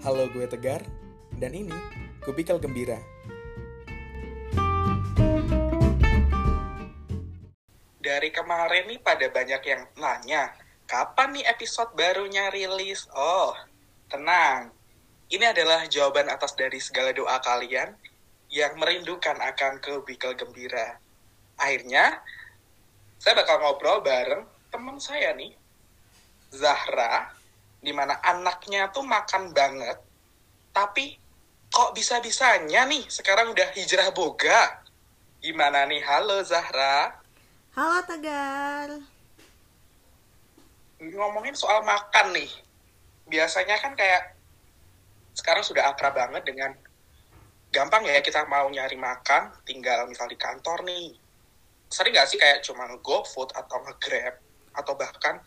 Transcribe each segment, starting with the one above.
Halo, gue Tegar, dan ini Kubikal Gembira. Dari kemarin nih pada banyak yang nanya, kapan nih episode barunya rilis? Oh, tenang. Ini adalah jawaban atas dari segala doa kalian yang merindukan akan Kubikal Gembira. Akhirnya, saya bakal ngobrol bareng teman saya nih, Zahra, di mana anaknya tuh makan banget, tapi kok bisa-bisanya nih sekarang udah hijrah boga. Gimana nih? Halo Zahra. Halo Tegar. Ngomongin soal makan nih. Biasanya kan kayak sekarang sudah akrab banget dengan gampang ya kita mau nyari makan, tinggal misal di kantor nih. Sering gak sih kayak cuma GoFood atau nge-Grab atau bahkan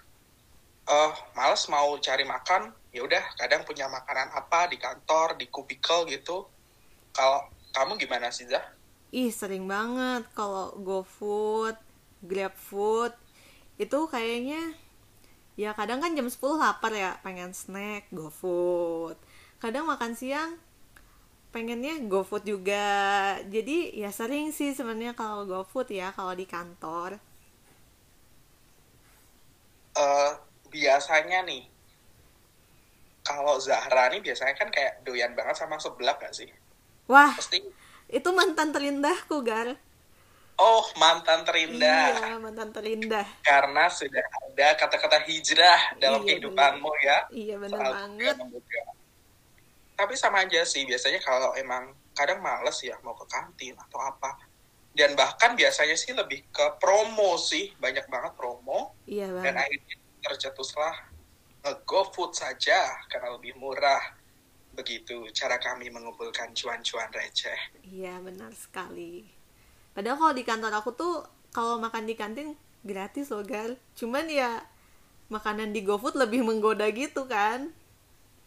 uh, males mau cari makan, ya udah kadang punya makanan apa di kantor, di kubikel gitu. Kalau kamu gimana sih, Zah? Ih, sering banget kalau GoFood, GrabFood itu kayaknya ya kadang kan jam 10 lapar ya, pengen snack, GoFood. Kadang makan siang pengennya GoFood juga. Jadi ya sering sih sebenarnya kalau GoFood ya kalau di kantor. Uh, biasanya nih kalau Zahra nih biasanya kan kayak doyan banget sama seblak gak sih? Wah, Pasti itu mantan terindahku, Gar. Oh, mantan terindah. Iya, mantan terindah. Karena sudah ada kata-kata hijrah dalam Iya, kehidupanmu ya. Iya, bener Soal banget. membuka. Tapi sama aja sih, biasanya kalau emang kadang males ya mau ke kantin atau apa. Dan bahkan biasanya sih lebih ke promo sih, banyak banget promo. Iya, Dan Bang. akhirnya tercetuslah nge-go food saja karena lebih murah. Begitu cara kami mengumpulkan cuan-cuan receh. Iya, benar sekali. Padahal kalau di kantor aku tuh kalau makan di kantin gratis loh, Gar. Cuman ya makanan di GoFood lebih menggoda gitu kan.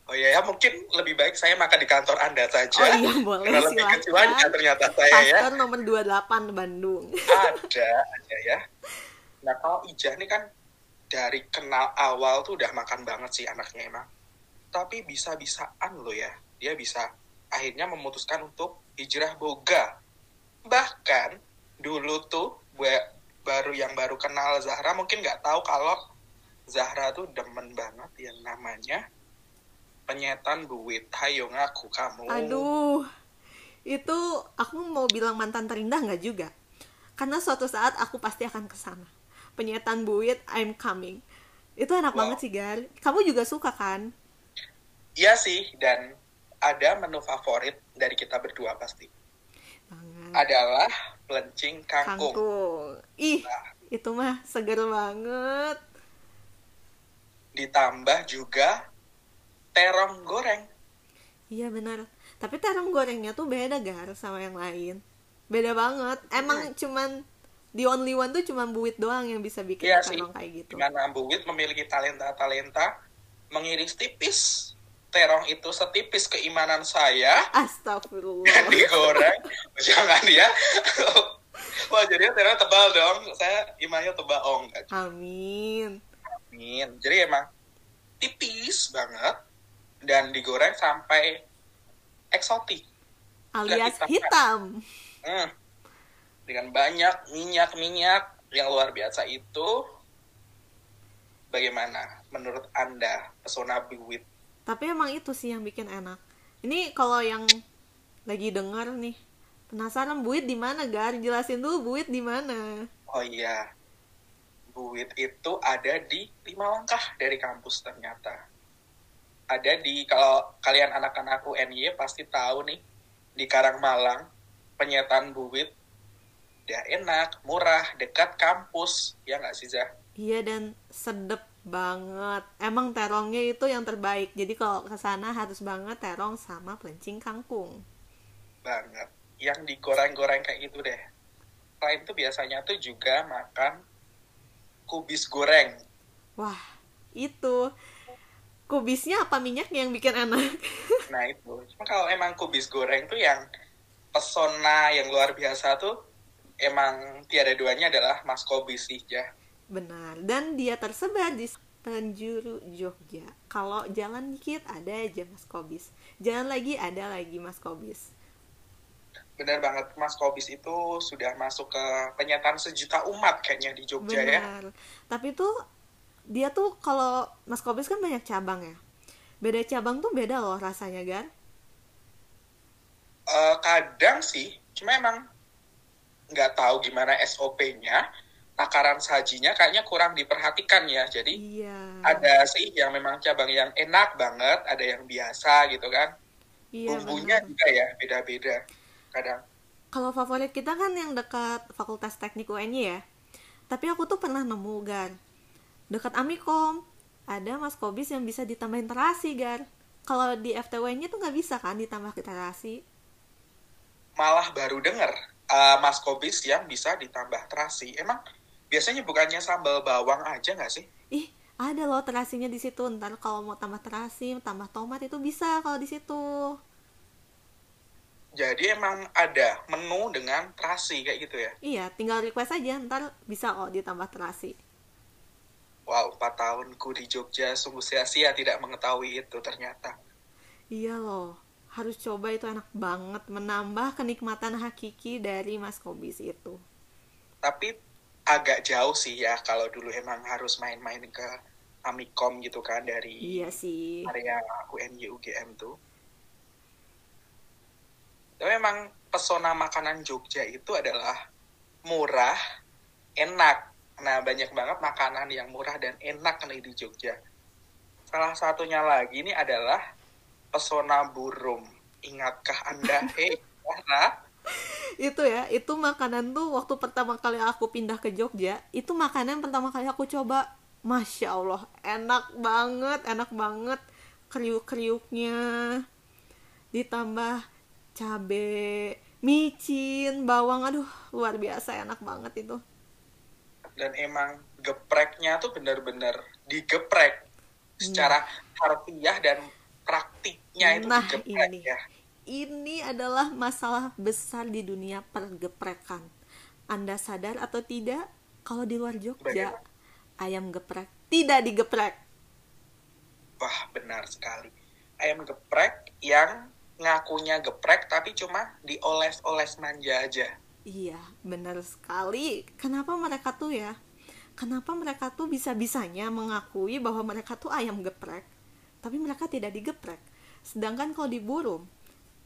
Oh iya ya, mungkin lebih baik saya makan di kantor Anda saja. Oh iya, boleh, Karena lebih silakan. kecuannya ternyata saya ya. Pastor nomor 28 Bandung. ada aja ya. Nah kalau Ijah nih kan dari kenal awal tuh udah makan banget sih anaknya emang. Tapi bisa-bisaan loh ya, dia bisa akhirnya memutuskan untuk hijrah boga. Bahkan dulu tuh gue baru yang baru kenal Zahra mungkin nggak tahu kalau Zahra tuh demen banget yang namanya penyetan duit. Hayo ngaku kamu. Aduh, itu aku mau bilang mantan terindah nggak juga. Karena suatu saat aku pasti akan ke sana. Penyetan buit, I'm coming. Itu enak Wow. banget sih, Gar. Kamu juga suka kan? Iya sih, dan ada menu favorit dari kita berdua pasti. Banget. adalah pelencing kangkung. Kangkung. Ih, Nah, itu mah seger banget. ditambah juga terong goreng. Iya benar. Tapi terong gorengnya tuh beda gar sama yang lain. Beda banget. Emang cuman the only one tuh cuman buit doang yang bisa bikin Iya sih. kayak gitu. Di mana Buwit memiliki talenta-talenta mengiris tipis terong itu setipis keimanan saya Astagfirullah. digoreng. Jangan ya. Wah jadinya terong tebal dong. Saya imannya tebal oh enggak. Amin. Amin. Jadi emang tipis banget dan digoreng sampai eksotik. Alias hitam. hitam. Hmm. Dengan banyak minyak-minyak yang luar biasa itu, bagaimana menurut Anda pesona Biwit? Tapi emang itu sih yang bikin enak. Ini kalau yang lagi denger nih, penasaran buit di mana, Gar? Jelasin dulu buit di mana. Oh iya, Buwit itu ada di lima langkah dari kampus ternyata. Ada di, kalau kalian anak-anak UNY pasti tahu nih, di Karangmalang, penyetan Buwit, dia enak, murah, dekat kampus, ya nggak sih Zah? Iya dan sedep banget. Emang terongnya itu yang terbaik. Jadi kalau ke sana harus banget terong sama pelencing kangkung. banget yang digoreng-goreng kayak gitu deh selain itu biasanya tuh juga makan kubis goreng Wah, itu kubisnya apa minyaknya yang bikin enak? nah itu cuma kalau emang kubis goreng tuh yang pesona yang luar biasa tuh emang tiada duanya adalah mas kubis sih ya. Benar. Dan dia tersebar di penjuru Jogja. Kalau jalan dikit ada aja Mas Kobis. Jalan lagi ada lagi Mas Kobis. Benar banget, Mas Kobis itu sudah masuk ke penyataan sejuta umat kayaknya di Jogja ya. benar. Tapi tuh dia tuh kalau Mas Kobis kan banyak cabang ya. Beda cabang tuh beda loh rasanya kan? Eh, kadang sih, cuma emang nggak tahu gimana SOP-nya, takaran sajinya kayaknya kurang diperhatikan ya. Jadi iya ada sih yang memang cabang yang enak banget, ada yang biasa gitu kan. iya Bumbunya benar. juga ya beda-beda kadang. kalau favorit kita kan yang dekat Fakultas Teknik UNY ya tapi aku tuh pernah nemu Gar dekat Amikom ada Mas Kobis yang bisa ditambahin terasi Gar kalau di FTW-nya tuh nggak bisa kan ditambah terasi Malah baru denger eh, Mas Kobis yang bisa ditambah terasi. Emang biasanya bukannya sambal bawang aja nggak sih? ih ada loh terasinya di situ ntar kalau mau tambah terasi tambah tomat itu bisa kalau di situ Jadi emang ada menu dengan terasi kayak gitu ya. iya tinggal request aja ntar bisa kok ditambah terasi Wow, 4 tahunku di Jogja sungguh sia-sia tidak mengetahui itu ternyata. iya loh harus coba itu enak banget menambah kenikmatan hakiki dari Mas Kobis itu Tapi agak jauh sih ya kalau dulu emang harus main-main ke Amikom gitu kan dari iya sih area UNY UGM tuh. Tapi memang pesona makanan Jogja itu adalah murah, enak. Nah, banyak banget makanan yang murah dan enak nih di Jogja. Salah satunya lagi ini adalah pesona burung. Ingatkah Anda? Hei, Sarah? itu ya itu makanan tuh waktu pertama kali aku pindah ke Jogja itu makanan pertama kali aku coba masya Allah enak banget enak banget kriuk kriuknya ditambah cabe micin bawang aduh luar biasa enak banget itu dan emang gepreknya tuh bener-bener digeprek secara harfiah dan praktiknya itu Nah, digeprek ini. ya. ini adalah masalah besar di dunia pergeprekan anda sadar atau tidak kalau di luar Jogja Bagaimana? ayam geprek tidak digeprek Wah, benar sekali. Ayam geprek yang ngakunya geprek tapi cuma dioles-oles manja aja. Iya, benar sekali. Kenapa mereka tuh ya? Kenapa mereka tuh bisa-bisanya mengakui bahwa mereka tuh ayam geprek, tapi mereka tidak digeprek. Sedangkan kalau di burung,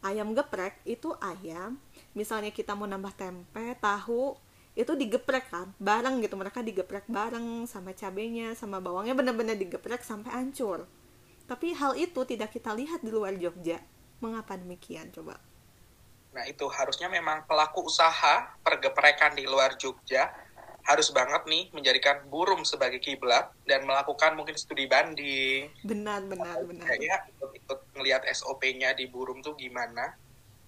ayam geprek itu ayam, misalnya kita mau nambah tempe, tahu, itu digeprek kan, bareng gitu. Mereka digeprek bareng sama cabenya, sama bawangnya benar-benar digeprek sampai hancur. Tapi hal itu tidak kita lihat di luar Jogja. Mengapa demikian coba? Nah, itu harusnya memang pelaku usaha pergeprekan di luar Jogja harus banget nih menjadikan burung sebagai kiblat dan melakukan mungkin studi banding. Benar, benar, benar. Kayaknya ikut-ikut ngelihat SOP-nya di burung tuh gimana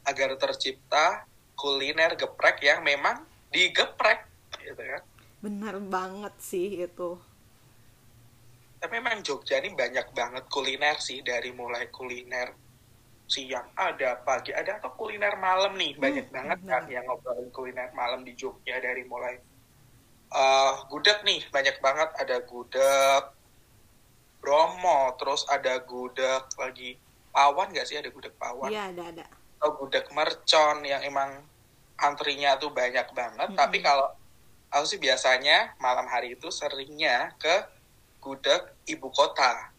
agar tercipta kuliner geprek yang memang digeprek gitu kan. Benar banget sih itu. Tapi memang Jogja ini banyak banget kuliner sih dari mulai kuliner siang ada, pagi ada atau kuliner malam nih banyak Hmm, banget benar. kan yang ngobrolin kuliner malam di Jogja dari mulai eh gudeg nih banyak banget. Ada gudeg Bromo terus ada gudeg lagi Pawan nggak sih? Ada gudeg Pawan. Iya, ada ada. atau gudeg mercon yang emang antrinya tuh banyak banget. Mm-mm. tapi kalau aku sih biasanya malam hari itu seringnya ke gudeg ibu kota.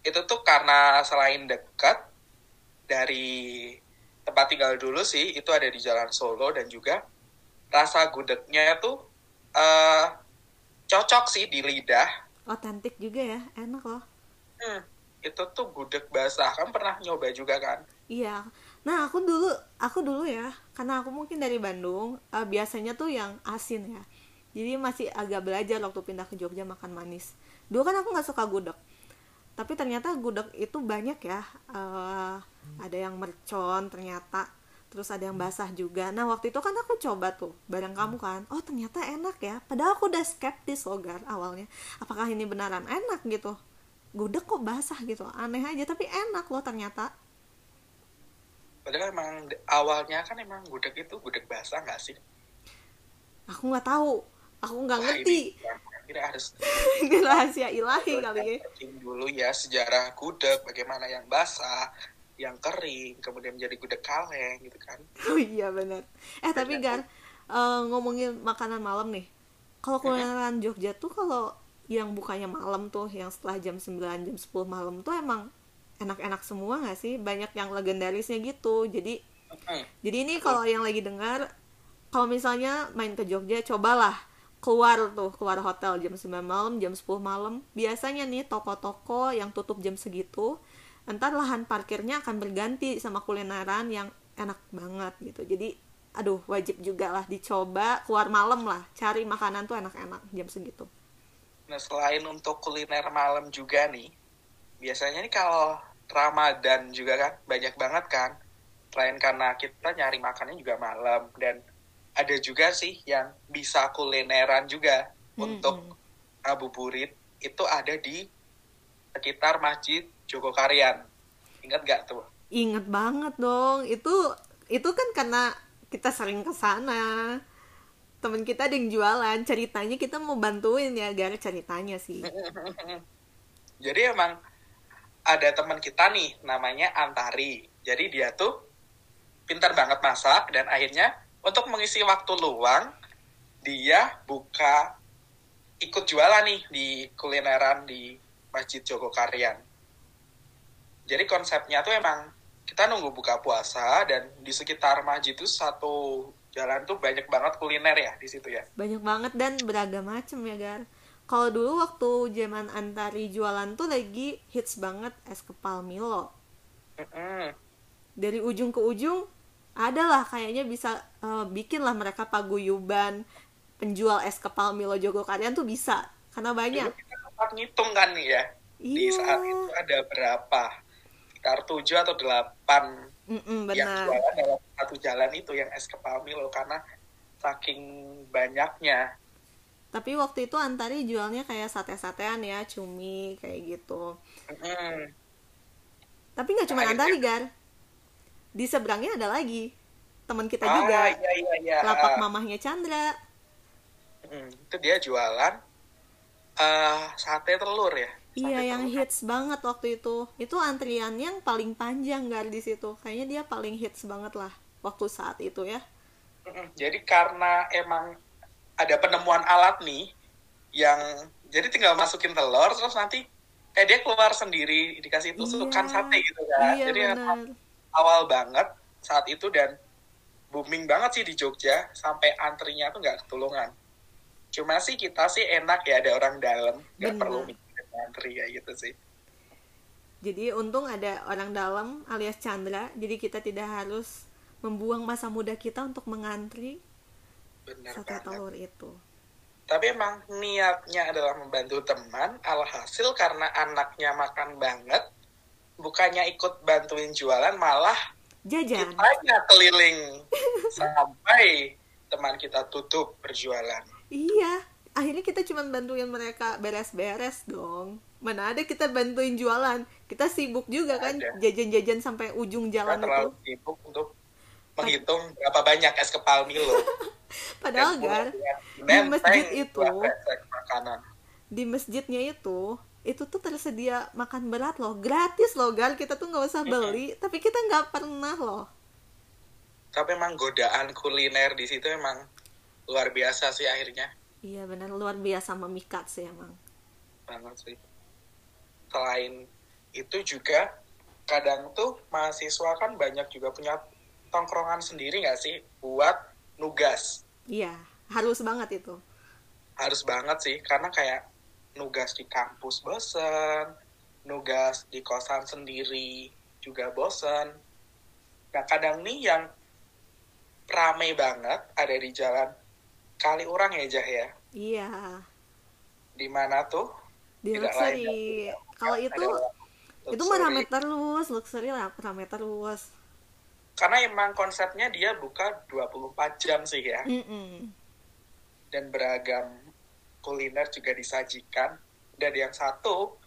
Itu tuh karena selain dekat dari tempat tinggal dulu sih itu ada di Jalan Solo dan juga rasa gudegnya tuh eh cocok sih di lidah Otentik juga ya, enak loh. Hmm, itu tuh gudeg basah kan pernah nyoba juga kan Iya. Nah, aku dulu aku dulu ya, karena aku mungkin dari Bandung, eh, biasanya tuh yang asin ya. Jadi masih agak belajar waktu pindah ke Jogja makan manis. Dulu kan aku nggak suka gudeg. Tapi ternyata gudeg itu banyak ya. eh, ada yang mercon ternyata. Terus ada yang basah juga. Nah, waktu itu kan aku coba tuh bareng kamu kan. Oh, ternyata enak ya. Padahal aku udah skeptis loh, Gar, awalnya. Apakah ini beneran enak gitu? Gudeg kok basah gitu. Aneh aja, tapi enak loh ternyata. Padahal emang awalnya kan emang gudeg itu gudeg basah nggak sih? aku nggak tahu aku nggak ngerti ini harus ini rahasia ilahi kali ya dulu ya sejarah gudeg bagaimana yang basah yang kering kemudian menjadi gudeg kaleng gitu kan. Oh iya benar eh tapi Gar eh, ngomongin makanan malam nih. Kalau kulineran Jogja tuh kalau yang bukanya malam tuh yang setelah jam 9 jam 10 malam tuh emang enak-enak semua nggak sih? Banyak yang legendarisnya gitu. Jadi Mm-mm. jadi ini kalau yang lagi dengar kalau misalnya main ke Jogja cobalah keluar tuh keluar hotel jam 9 malam jam 10 malam. Biasanya nih toko-toko yang tutup jam segitu entar lahan parkirnya akan berganti sama kulineran yang enak banget gitu. Jadi aduh wajib juga lah dicoba keluar malam lah cari makanan tuh enak-enak jam segitu. Nah, selain untuk kuliner malam juga nih, biasanya nih kalau Ramadan juga kan banyak banget kan. Selain karena kita nyari makannya juga malam dan ada juga sih yang bisa kulineran juga untuk ngabuburit itu ada di sekitar Masjid Jogokarian. Ingat gak tuh? inget banget dong itu itu kan karena kita sering ke sana temen kita ada yang jualan ceritanya kita mau bantuin ya gara ceritanya sih Jadi emang ada teman kita nih namanya Antari. Jadi dia tuh pintar banget masak dan akhirnya untuk mengisi waktu luang dia buka ikut jualan nih di kulineran di Masjid Jogokarian. Jadi konsepnya tuh emang kita nunggu buka puasa dan di sekitar masjid itu satu jalan tuh banyak banget kuliner ya di situ ya. banyak banget dan beragam macem ya gar kalau dulu waktu zaman antari jualan tuh lagi hits banget es kepal Milo Mm-mm. dari ujung ke ujung adalah kayaknya bisa eh, bikin lah mereka paguyuban penjual es kepal Milo Jogokarian tuh bisa karena banyak Dulu kita sempat ngitung kan nih ya. Di Iya. saat itu ada berapa? Sekitar 7 atau 8 Mm-mm, yang benar jualan dalam satu jalan itu yang es kepal Milo karena saking banyaknya. Tapi waktu itu Antari jualnya kayak sate-satean ya, cumi kayak gitu. Mm-mm. Tapi nggak cuma Akhirnya- Antari, Gar. Di seberangnya ada lagi. Teman kita Ah, juga. iya iya iya. Lapak mamahnya Chandra. Mm, itu dia jualan eh sate telur ya. Sate Iya, yang telur. hits banget waktu itu. Itu antrian yang paling panjang, Gar, di situ. Kayaknya dia paling hits banget lah waktu saat itu ya. Jadi karena emang ada penemuan alat nih yang jadi tinggal masukin telur terus nanti eh dia keluar sendiri dikasih tusukan Iya. sate gitu kan. Iya, jadi benar. awal banget saat itu dan booming banget sih di Jogja sampai antrinya tuh nggak ketulungan. Cuma sih kita sih enak ya ada orang dalam nggak perlu mikirin antri ya gitu sih. Jadi untung ada orang dalam alias Chandra, jadi kita tidak harus membuang masa muda kita untuk mengantri Bener sate banget. telur itu. Tapi emang niatnya adalah membantu teman, alhasil karena anaknya makan banget, bukannya ikut bantuin jualan, malah Jajan. kitanya keliling sampai teman kita tutup berjualan. Iya, akhirnya kita cuma bantuin mereka beres-beres dong. Mana ada kita bantuin jualan. Kita sibuk juga kan jajan-jajan sampai ujung Kita jalan itu. terlalu sibuk untuk menghitung berapa banyak es kepal Milo. Padahal Gar, di masjid itu, di masjidnya itu, itu tuh tersedia makan berat loh, gratis loh Gar. Kita tuh nggak usah beli, tapi kita nggak pernah loh. Tapi emang godaan kuliner di situ emang luar biasa sih akhirnya. Iya benar luar biasa memikat sih emang. banget sih. Selain itu juga kadang tuh mahasiswa kan banyak juga punya tongkrongan sendiri nggak sih buat nugas. Iya, harus banget itu. Harus banget sih karena kayak nugas di kampus bosen, nugas di kosan sendiri juga bosen. Nah kadang nih yang rame banget ada di jalan kali orang ya Jah ya. Iya, Di mana tuh? di Tidak luxury. Kalau itu itu mah luxury. rame terus, luxury lah rame terus. karena emang konsepnya dia buka 24 jam sih ya Mm-mm. dan beragam kuliner juga disajikan dan yang satu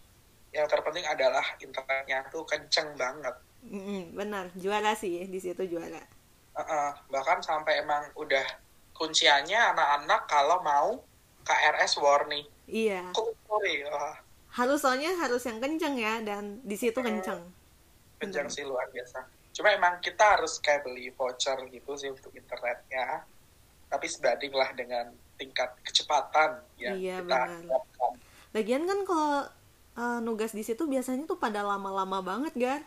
yang terpenting adalah internetnya tuh kenceng banget Mm-mm, benar, juara sih di situ juara. Uh-uh, bahkan sampai emang udah kunciannya anak-anak kalau mau KRS War nih iya wah, harus soalnya harus yang kenceng ya dan di situ kenceng kencang sih luar biasa. Cuma emang kita harus kayak beli voucher gitu sih untuk internetnya. Tapi sebanding lah dengan tingkat kecepatan yang Iya, kita harapkan. lagian kan kalau eh, nugas di situ biasanya tuh pada lama-lama banget kan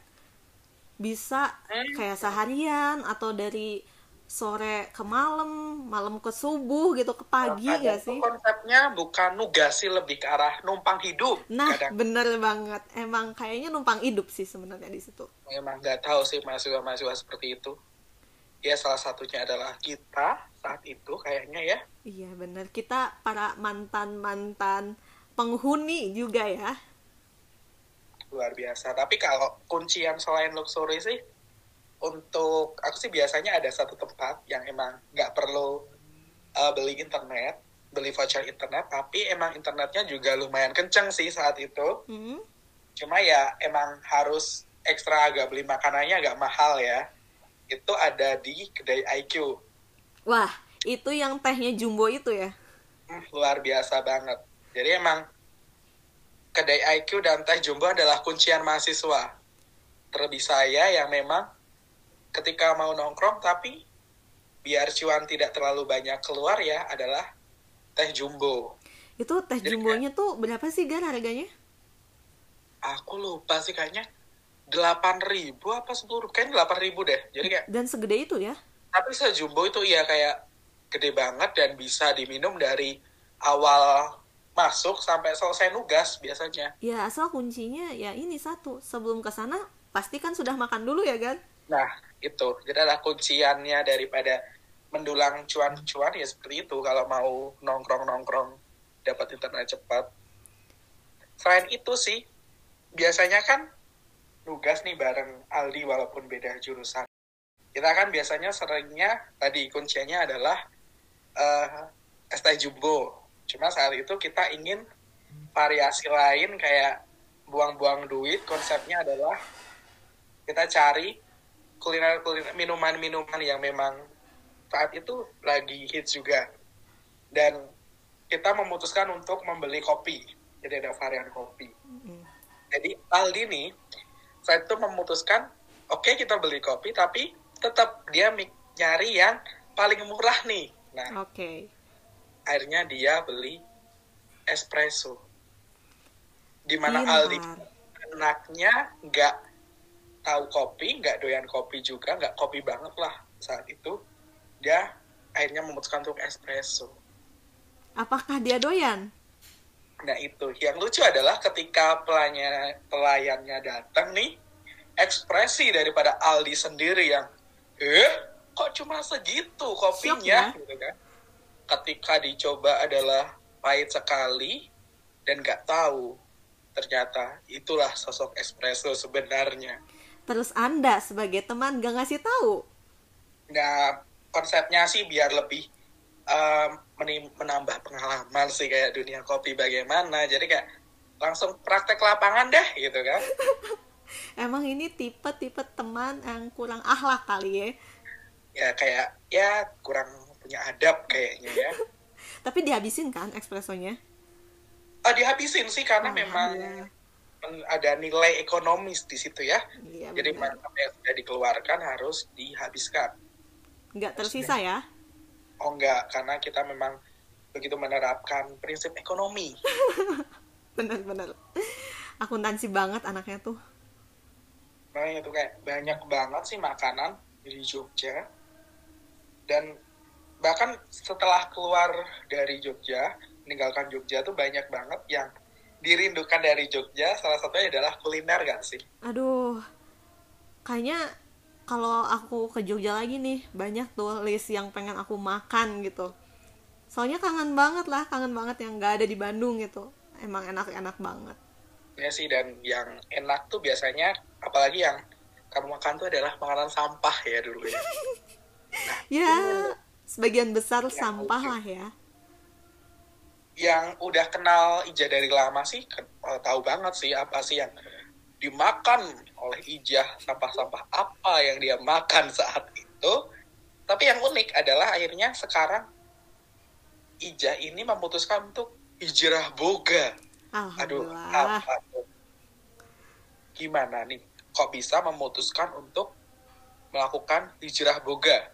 bisa Hmm. kayak seharian atau dari sore ke malam malam ke subuh gitu ke pagi Kadang gak sih Konsepnya bukan nugas sih lebih ke arah numpang hidup. nah Kadang bener banget emang kayaknya numpang hidup sih sebenarnya di situ memang nggak tahu sih mahasiswa-mahasiswa seperti itu. Ya salah satunya adalah kita saat itu kayaknya ya. iya bener kita para mantan mantan penghuni juga ya luar biasa. Tapi kalau kuncian selain luxury sih, untuk aku sih biasanya ada satu tempat yang emang nggak perlu uh, beli internet, beli voucher internet, tapi emang internetnya juga lumayan kenceng sih saat itu. Hmm? Cuma ya emang harus ekstra agak beli makanannya agak mahal ya. Itu ada di kedai IQ. wah itu yang tehnya jumbo itu ya Hmm, luar biasa banget. Jadi emang kedai IQ dan teh jumbo adalah kuncian mahasiswa. Terlebih saya yang memang ketika mau nongkrong tapi biar cuan tidak terlalu banyak keluar ya adalah teh jumbo. itu teh Jadi jumbonya tuh berapa sih gar harganya Aku lupa sih kayaknya 8.000 apa 10 kayaknya 8.000 deh. Jadi kayak dan segede itu ya tapi sejumbo itu ya kayak gede banget dan bisa diminum dari awal masuk sampai selesai nugas biasanya. Ya asal kuncinya ya ini satu sebelum ke sana pasti kan sudah makan dulu ya kan? Nah, itu. Jadi ada kunciannya daripada mendulang cuan-cuan ya seperti itu kalau mau nongkrong-nongkrong dapat internet cepat. Selain itu sih, biasanya kan nugas nih bareng Aldi walaupun beda jurusan. Kita kan biasanya seringnya tadi kunciannya adalah eh es teh jumbo. Cuma saat itu kita ingin variasi lain kayak buang-buang duit. Konsepnya adalah kita cari kuliner-kuliner minuman-minuman yang memang saat itu lagi hits juga. Dan kita memutuskan untuk membeli kopi. Jadi ada varian kopi. Mm. Jadi Aldi nih, saat itu memutuskan, oke kita beli kopi, tapi tetap dia nyari yang paling murah nih. Nah, Oke. akhirnya dia beli espresso. Di mana Pintar. Aldi anaknya nggak tahu kopi, nggak doyan kopi juga, nggak kopi banget lah saat itu. Dia akhirnya memutuskan untuk espresso. Apakah dia doyan? Nah itu, yang lucu adalah ketika pelayannya, pelayannya datang nih, ekspresi daripada Aldi sendiri yang, eh, kok cuma segitu kopinya, ya? gitu kan? Ketika dicoba adalah pahit sekali dan nggak tahu, ternyata itulah sosok espresso sebenarnya. Terus Anda sebagai teman gak ngasih tahu? Nah, konsepnya sih biar lebih um, menambah pengalaman sih kayak dunia kopi bagaimana. Jadi kayak langsung praktek lapangan deh gitu kan. Emang ini tipe-tipe teman yang kurang akhlak kali ya? Ya kayak ya kurang punya adab kayaknya ya. Tapi dihabisin kan ekspresonya? Oh, dihabisin sih karena Oh, memang iya. Ada nilai ekonomis di situ ya. Iya Jadi apa yang sudah dikeluarkan harus dihabiskan. Nggak tersisa ya? Oh enggak, karena kita memang begitu menerapkan prinsip ekonomi. Bener-bener. Akuntansi banget anaknya tuh. Makanya itu kayak banyak banget sih makanan di Jogja. Dan bahkan setelah keluar dari Jogja, meninggalkan Jogja tuh banyak banget yang dirindukan dari Jogja. Salah satunya adalah kuliner gak sih? Aduh, kayaknya kalau aku ke Jogja lagi nih banyak tuh list yang pengen aku makan gitu. Soalnya kangen banget lah, kangen banget yang nggak ada di Bandung gitu. Emang enak-enak banget. Ya sih, dan yang enak tuh biasanya, apalagi yang kamu makan tuh adalah makanan sampah ya dulu ya. Ya, sebagian besar Ya, sampah lah ya. Yang udah kenal Ija dari lama sih, eh, tahu banget sih apa sih yang dimakan oleh Ija, sampah-sampah apa yang dia makan saat itu. Tapi yang unik adalah akhirnya sekarang Ija ini memutuskan untuk hijrah boga. Aduh, apa tuh? Gimana nih? Kok bisa memutuskan untuk melakukan hijrah boga?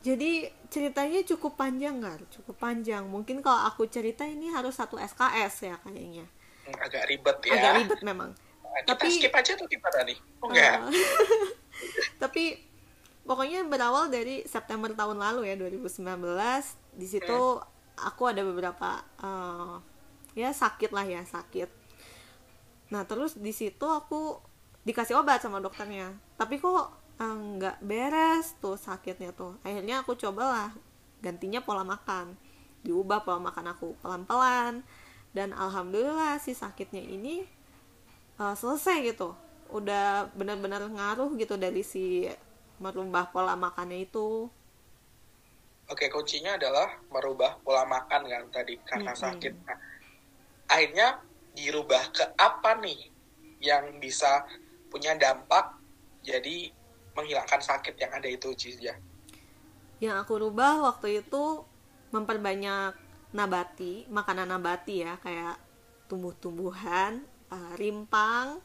Jadi ceritanya cukup panjang kan cukup panjang. Mungkin kalau aku cerita ini harus satu SKS ya kayaknya. Hmm, Agak ribet ya. agak ribet memang. Nah, Kita Tapi- skip aja tuh gimana nih? Oh, enggak. Uh, tapi pokoknya berawal dari September tahun lalu ya 2019 di situ aku ada beberapa uh, ya sakit lah ya sakit. Nah terus di situ aku dikasih obat sama dokternya. Tapi kok uh, nggak beres tuh sakitnya tuh. Akhirnya aku cobalah gantinya pola makan. Diubah pola makan aku pelan-pelan. Dan alhamdulillah si sakitnya ini uh, selesai gitu. Udah benar-benar ngaruh gitu dari si merubah pola makannya itu. Oke, kuncinya adalah merubah pola makan kan tadi karena Mm-mm. sakit. Nah, akhirnya dirubah ke apa nih yang bisa punya dampak jadi menghilangkan sakit yang ada itu Cija? yang aku rubah waktu itu memperbanyak nabati makanan nabati ya kayak tumbuh-tumbuhan uh, rimpang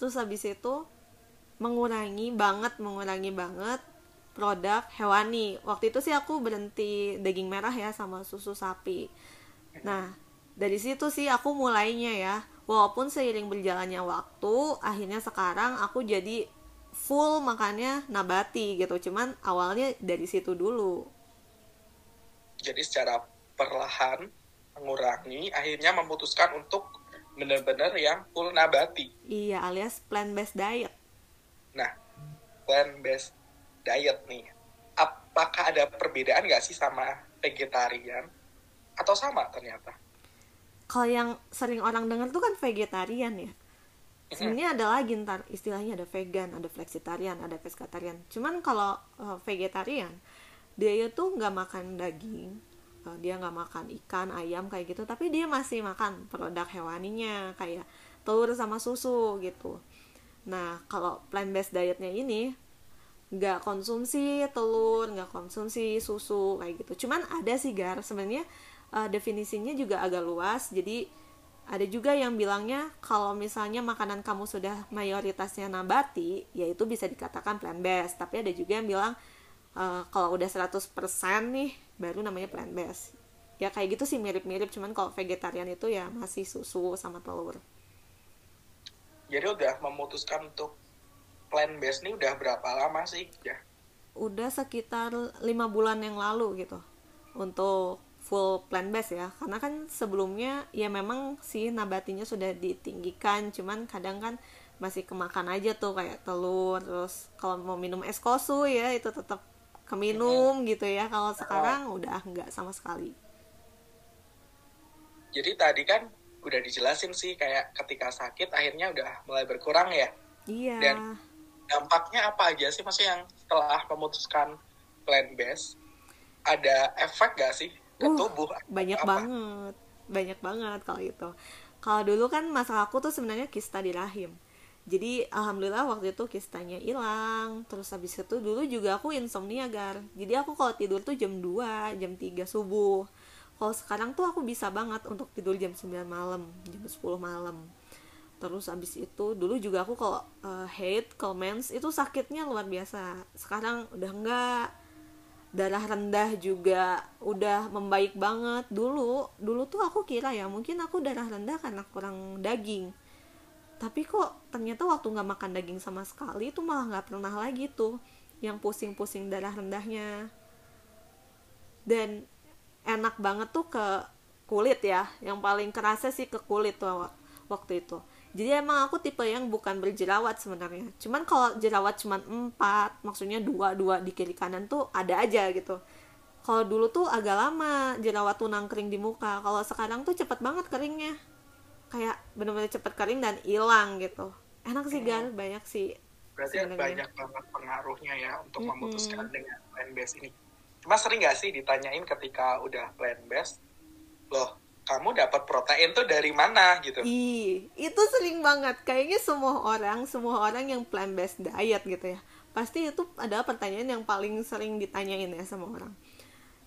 terus habis itu mengurangi banget mengurangi banget produk hewani. Waktu itu sih aku berhenti daging merah ya sama susu sapi. Nah dari situ sih aku mulainya ya. Walaupun seiring berjalannya waktu akhirnya sekarang aku jadi full makannya nabati gitu cuman awalnya dari situ dulu Jadi secara perlahan mengurangi, akhirnya memutuskan untuk benar-benar yang full nabati. iya alias plant based diet Nah, plant-based diet nih, apakah ada perbedaan nggak sih sama vegetarian? Atau sama ternyata? kalau yang sering orang dengar tuh kan vegetarian ya sebenarnya ada lagi ntar istilahnya ada vegan ada flexitarian ada pescatarian. Cuman kalau uh, vegetarian dia itu nggak makan daging uh, dia nggak makan ikan ayam kayak gitu. Tapi dia masih makan produk hewaninya kayak telur sama susu gitu. Nah kalau plant based dietnya ini nggak konsumsi telur nggak konsumsi susu kayak gitu. Cuman ada sih gar. Sebenarnya uh, definisinya juga agak luas. Jadi ada juga yang bilangnya kalau misalnya makanan kamu sudah mayoritasnya nabati yaitu bisa dikatakan plant based tapi ada juga yang bilang uh, kalau udah 100% nih baru namanya plant based ya kayak gitu sih mirip-mirip. Cuman kalau vegetarian itu ya masih susu sama telur. Jadi udah memutuskan untuk plant-based nih udah berapa lama sih? Ya, udah sekitar lima bulan yang lalu gitu. Untuk full plant based ya. Karena kan sebelumnya ya memang sih nabatinya sudah ditinggikan. Cuman kadang kan masih kemakan aja tuh kayak telur. Terus kalau mau minum es kosu ya itu tetap keminum gitu ya. Kalau sekarang udah enggak sama sekali. Jadi tadi kan udah dijelasin sih kayak ketika sakit akhirnya udah mulai berkurang ya. iya. Dan- Dampaknya apa aja sih maksudnya yang setelah memutuskan plant-based? Ada efek gak sih ke Uh, tubuh? banyak Apa? banget banyak banget kalau itu kalau dulu kan masalah aku tuh sebenarnya kista di rahim jadi alhamdulillah waktu itu kistanya hilang terus habis itu dulu juga aku insomnia gar. Jadi aku kalau tidur tuh jam 2 jam 3 subuh. Kalau sekarang tuh aku bisa banget untuk tidur jam 9 malam jam 10 malam. Terus habis itu dulu juga aku kalau uh, hate mens itu sakitnya luar biasa. Sekarang udah enggak darah rendah juga udah membaik banget. Dulu dulu tuh aku kira ya mungkin aku darah rendah karena kurang daging. Tapi kok ternyata waktu nggak makan daging sama sekali itu malah nggak pernah lagi tuh yang pusing-pusing darah rendahnya. Dan enak banget tuh ke kulit ya yang paling kerasa sih ke kulit tuh wa- waktu itu jadi emang aku tipe yang bukan berjerawat sebenarnya. Cuman kalau jerawat cuman empat maksudnya dua dua di kiri kanan tuh ada aja gitu. Kalau dulu tuh agak lama jerawat tuh nangkring di muka. Kalau sekarang tuh cepet banget keringnya. Kayak bener-bener cepet kering dan hilang gitu. Enak sih Gar banyak sih Berarti sebenarnya. banyak banget pengaruhnya ya untuk Mm-mm. memutuskan dengan plant-based ini. Cuma sering gak sih ditanyain ketika udah plant-based, loh kamu dapat protein tuh dari mana gitu? Ih, itu sering banget. Kayaknya semua orang, semua orang yang plant based diet gitu ya. Pasti itu adalah pertanyaan yang paling sering ditanyain ya sama orang.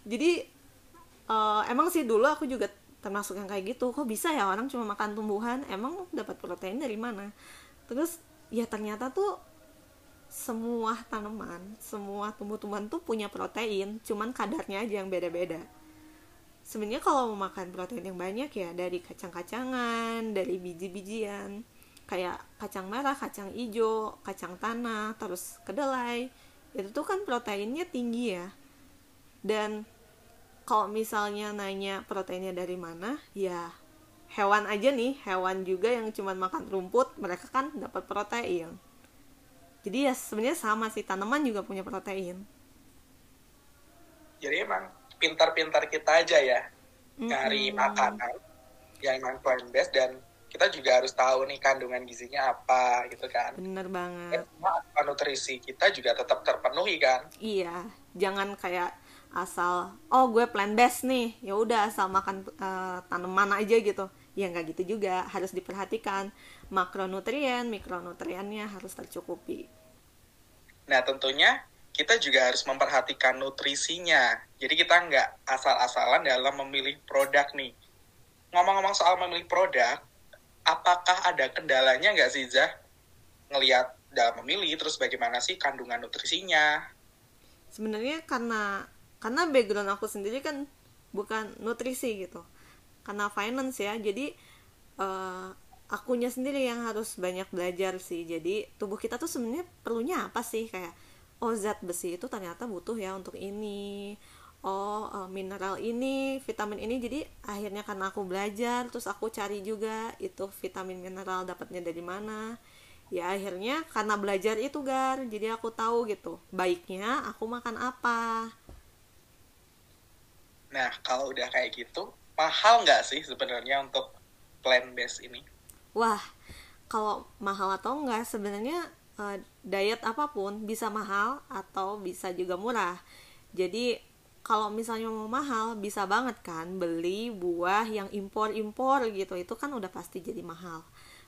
Jadi eh, emang sih dulu aku juga termasuk yang kayak gitu kok bisa ya orang cuma makan tumbuhan emang dapat protein dari mana terus ya ternyata tuh semua tanaman semua tumbuh-tumbuhan tuh punya protein cuman kadarnya aja yang beda-beda sebenarnya kalau mau makan protein yang banyak ya dari kacang-kacangan dari biji-bijian. Kayak kacang merah kacang hijau kacang tanah terus kedelai. Itu tuh kan proteinnya tinggi ya. Dan kalau misalnya nanya proteinnya dari mana ya hewan aja nih hewan juga yang cuma makan rumput mereka kan dapat protein. Jadi ya sebenarnya sama sih tanaman juga punya protein. Jadi emang pintar-pintar kita aja ya cari mm -hmm. makanan yang memang plant based dan kita juga harus tahu nih kandungan gizinya apa gitu kan. Bener banget. Dan nutrisi kita juga tetap terpenuhi kan. Iya jangan kayak asal oh gue plant based nih. Ya udah asal makan uh, tanaman aja gitu. Ya nggak gitu juga harus diperhatikan. Makronutrien mikronutriennya harus tercukupi. Nah tentunya kita juga harus memperhatikan nutrisinya. Jadi kita nggak asal-asalan dalam memilih produk nih. Ngomong-ngomong soal memilih produk apakah ada kendalanya nggak sih Zah? Ngelihat dalam memilih terus bagaimana sih kandungan nutrisinya? Sebenarnya karena karena background aku sendiri kan bukan nutrisi gitu. Karena finance ya jadi uh, akunya sendiri yang harus banyak belajar sih. Jadi tubuh kita tuh sebenarnya perlunya apa sih? Kayak oh zat besi itu ternyata butuh ya untuk ini. Oh uh, mineral ini vitamin ini. Jadi akhirnya karena aku belajar terus aku cari juga itu vitamin mineral dapatnya dari mana. Ya akhirnya karena belajar itu gar. Jadi aku tahu gitu baiknya aku makan apa. Nah, kalau udah kayak gitu, mahal nggak sih sebenarnya untuk plant based ini? Wah, kalau mahal atau enggak sebenarnya uh, diet apa pun bisa mahal atau bisa juga murah. Jadi kalau misalnya mau mahal bisa banget kan beli buah yang impor-impor gitu itu kan udah pasti jadi mahal.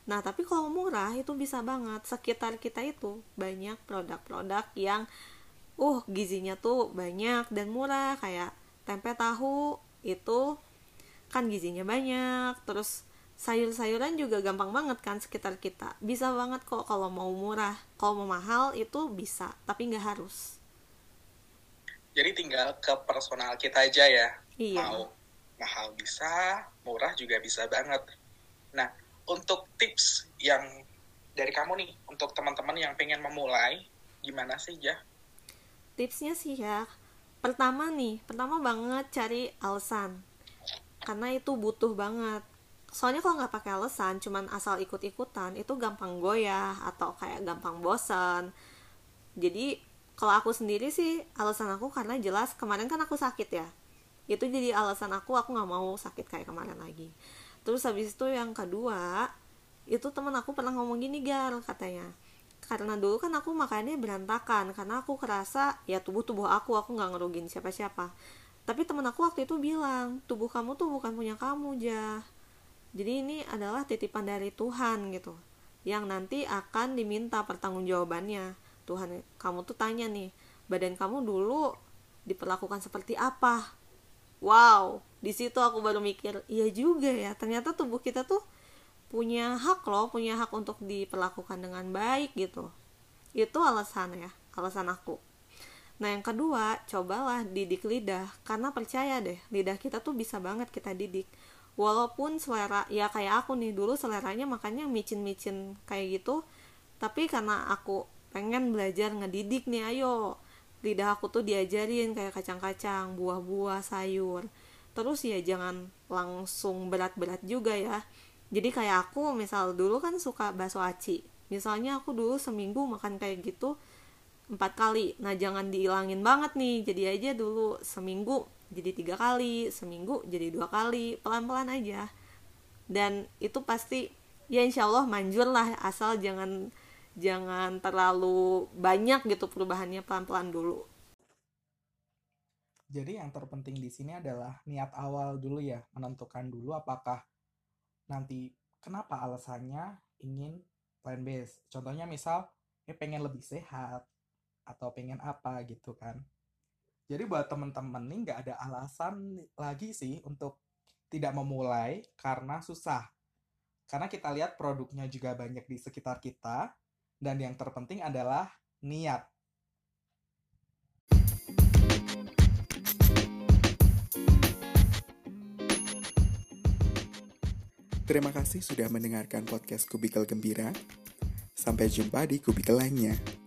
Nah tapi kalau murah itu bisa banget sekitar kita itu banyak produk-produk yang uh gizinya tuh banyak dan murah kayak tempe tahu itu kan gizinya banyak terus sayur-sayuran juga gampang banget kan sekitar kita. Bisa banget kok kalau mau murah. Kalau mau mahal itu bisa tapi nggak harus. Jadi tinggal ke personal kita aja ya. Iya. mau mahal bisa murah juga bisa banget. Nah untuk tips yang dari kamu nih untuk teman-teman yang pengen memulai gimana sih ya tipsnya sih ya. Pertama nih pertama banget cari alasan. Karena itu butuh banget soalnya kalau nggak pakai alasan cuman asal ikut-ikutan itu gampang goyah atau kayak gampang bosan jadi kalau aku sendiri sih alasan aku karena jelas kemarin kan aku sakit ya. Itu jadi alasan aku aku nggak mau sakit kayak kemarin lagi. Terus habis itu yang kedua itu teman aku pernah ngomong gini gal katanya. Karena dulu kan aku makannya berantakan karena aku kerasa ya tubuh tubuh aku aku nggak ngerugin siapa siapa tapi temen aku waktu itu bilang tubuh kamu tuh bukan punya kamu jah jadi ini adalah titipan dari Tuhan gitu yang nanti akan diminta pertanggungjawabannya. Tuhan kamu tuh tanya nih badan kamu dulu diperlakukan seperti apa? Wow di situ aku baru mikir iya juga ya ternyata tubuh kita tuh punya hak loh punya hak untuk diperlakukan dengan baik gitu. Itu alasan ya alasan aku. Nah yang kedua cobalah didik lidah karena percaya deh lidah kita tuh bisa banget kita didik walaupun selera ya kayak aku nih dulu seleranya makanya micin-micin kayak gitu. Tapi karena aku pengen belajar ngedidik nih ayo. Lidah aku tuh diajarin kayak kacang-kacang buah-buah sayur. Terus ya jangan langsung berat-berat juga ya. Jadi kayak aku misal dulu kan suka bakso aci. Misalnya aku dulu seminggu makan kayak gitu empat kali. Nah jangan dihilangin banget nih jadi aja dulu seminggu jadi tiga kali seminggu jadi dua kali pelan-pelan aja. Dan itu pasti ya insya Allah manjur lah asal jangan jangan terlalu banyak gitu perubahannya pelan-pelan dulu. Jadi yang terpenting di sini adalah niat awal dulu ya menentukan dulu apakah nanti kenapa alasannya ingin plant based contohnya misal ini pengen lebih sehat atau pengen apa gitu kan jadi buat temen-temen nih nggak ada alasan lagi sih untuk tidak memulai karena susah. Karena kita lihat produknya juga banyak di sekitar kita, dan yang terpenting adalah niat. Terima kasih sudah mendengarkan podcast Kubikel Gembira. Sampai jumpa di kubikel lainnya.